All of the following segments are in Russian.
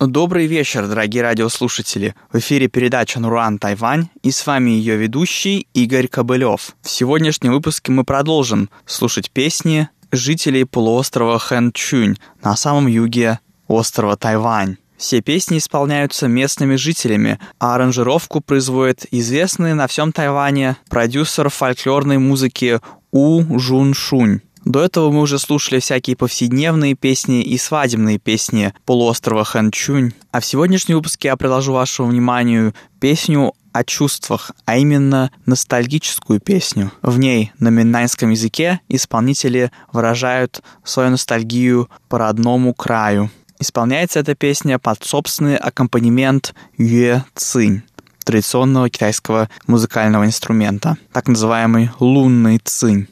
Добрый вечер, дорогие радиослушатели. В эфире передача «Нуран Тайвань» и с вами ее ведущий Игорь Кобылев. В сегодняшнем выпуске мы продолжим слушать песни жителей полуострова Хэн Чунь на самом юге острова Тайвань. Все песни исполняются местными жителями, а аранжировку производит известный на всем Тайване продюсер фольклорной музыки У Жун Шунь. До этого мы уже слушали всякие повседневные песни и свадебные песни полуострова Ханчунь. А в сегодняшнем выпуске я предложу вашему вниманию песню о чувствах, а именно ностальгическую песню. В ней на миннайском языке исполнители выражают свою ностальгию по родному краю. Исполняется эта песня под собственный аккомпанемент юэ цинь традиционного китайского музыкального инструмента, так называемый лунный цинь.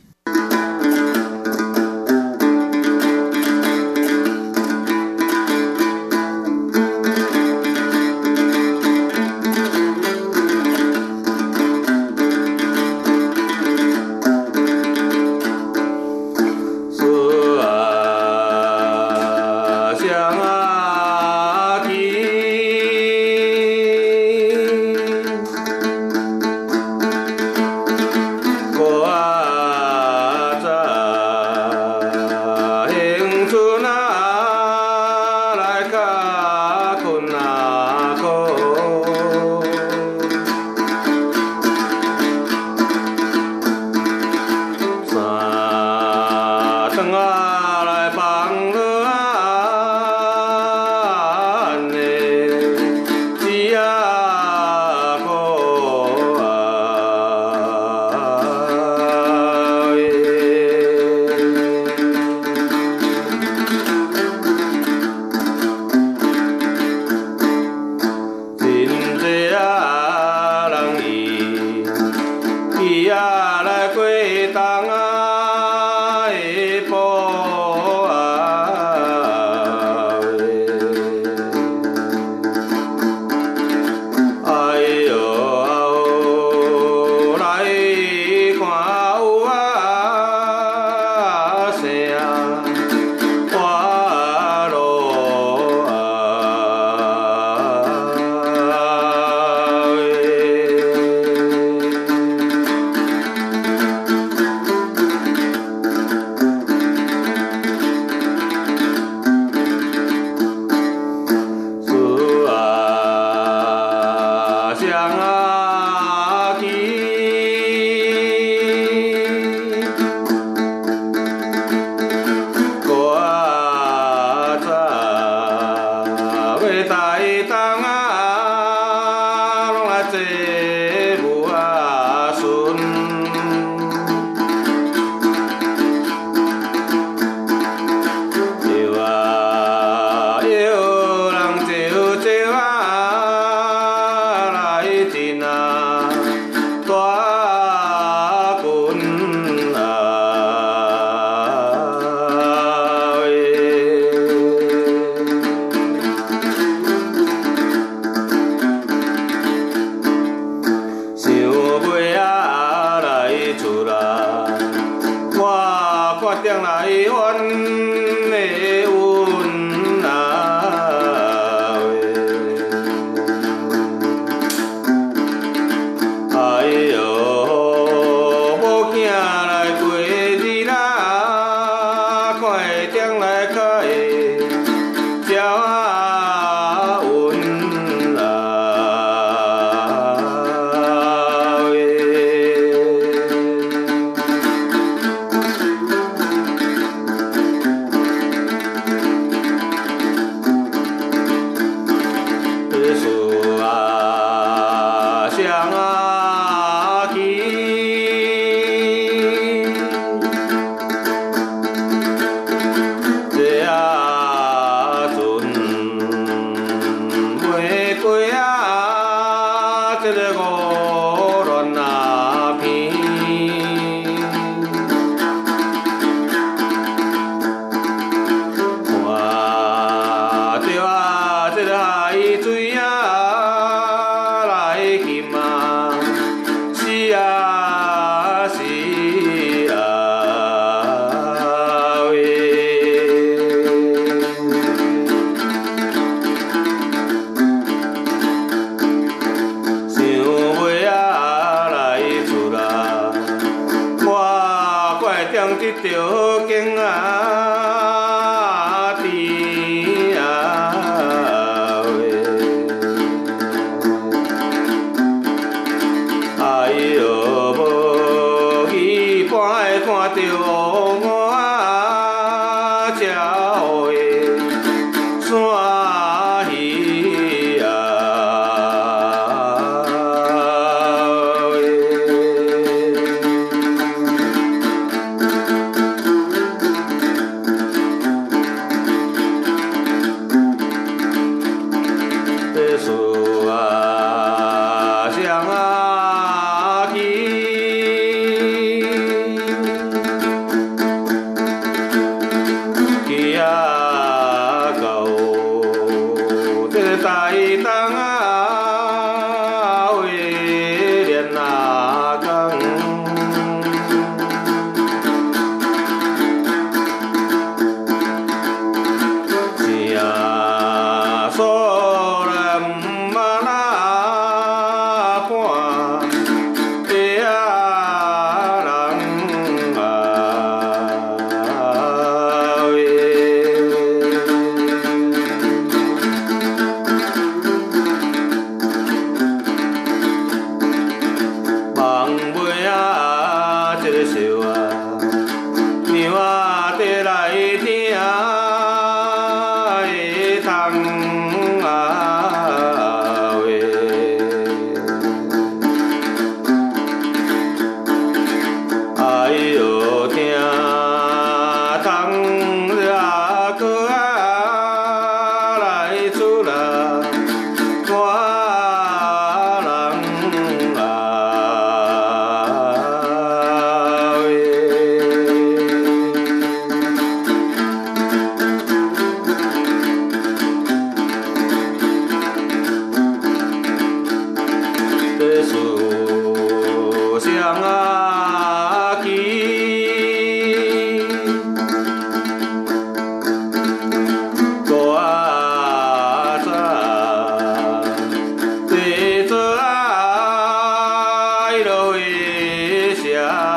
地下。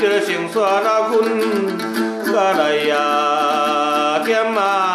这个心酸啊，困来呀，点啊。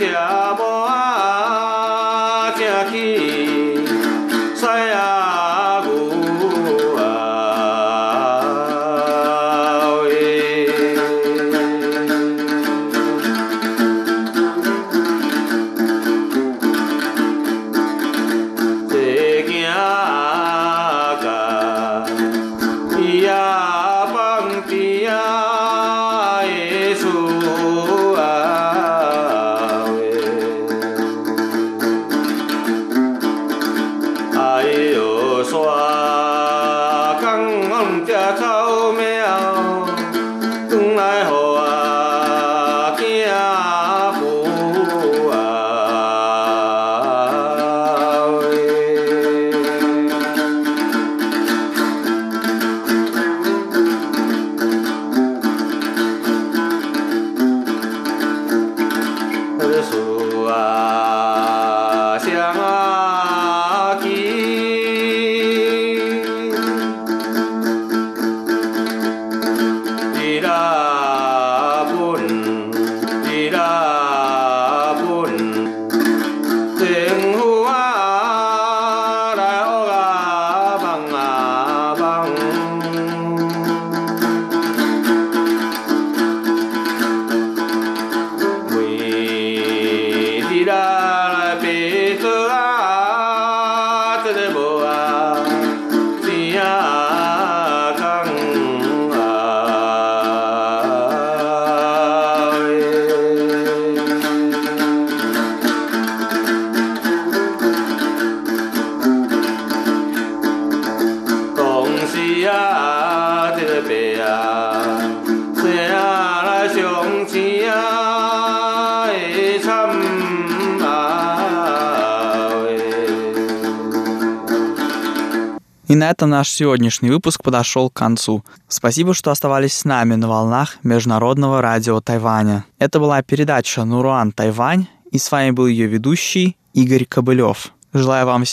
Yeah. И на этом наш сегодняшний выпуск подошел к концу. Спасибо, что оставались с нами на волнах Международного радио Тайваня. Это была передача «Нуруан Тайвань», и с вами был ее ведущий Игорь Кобылев. Желаю вам всего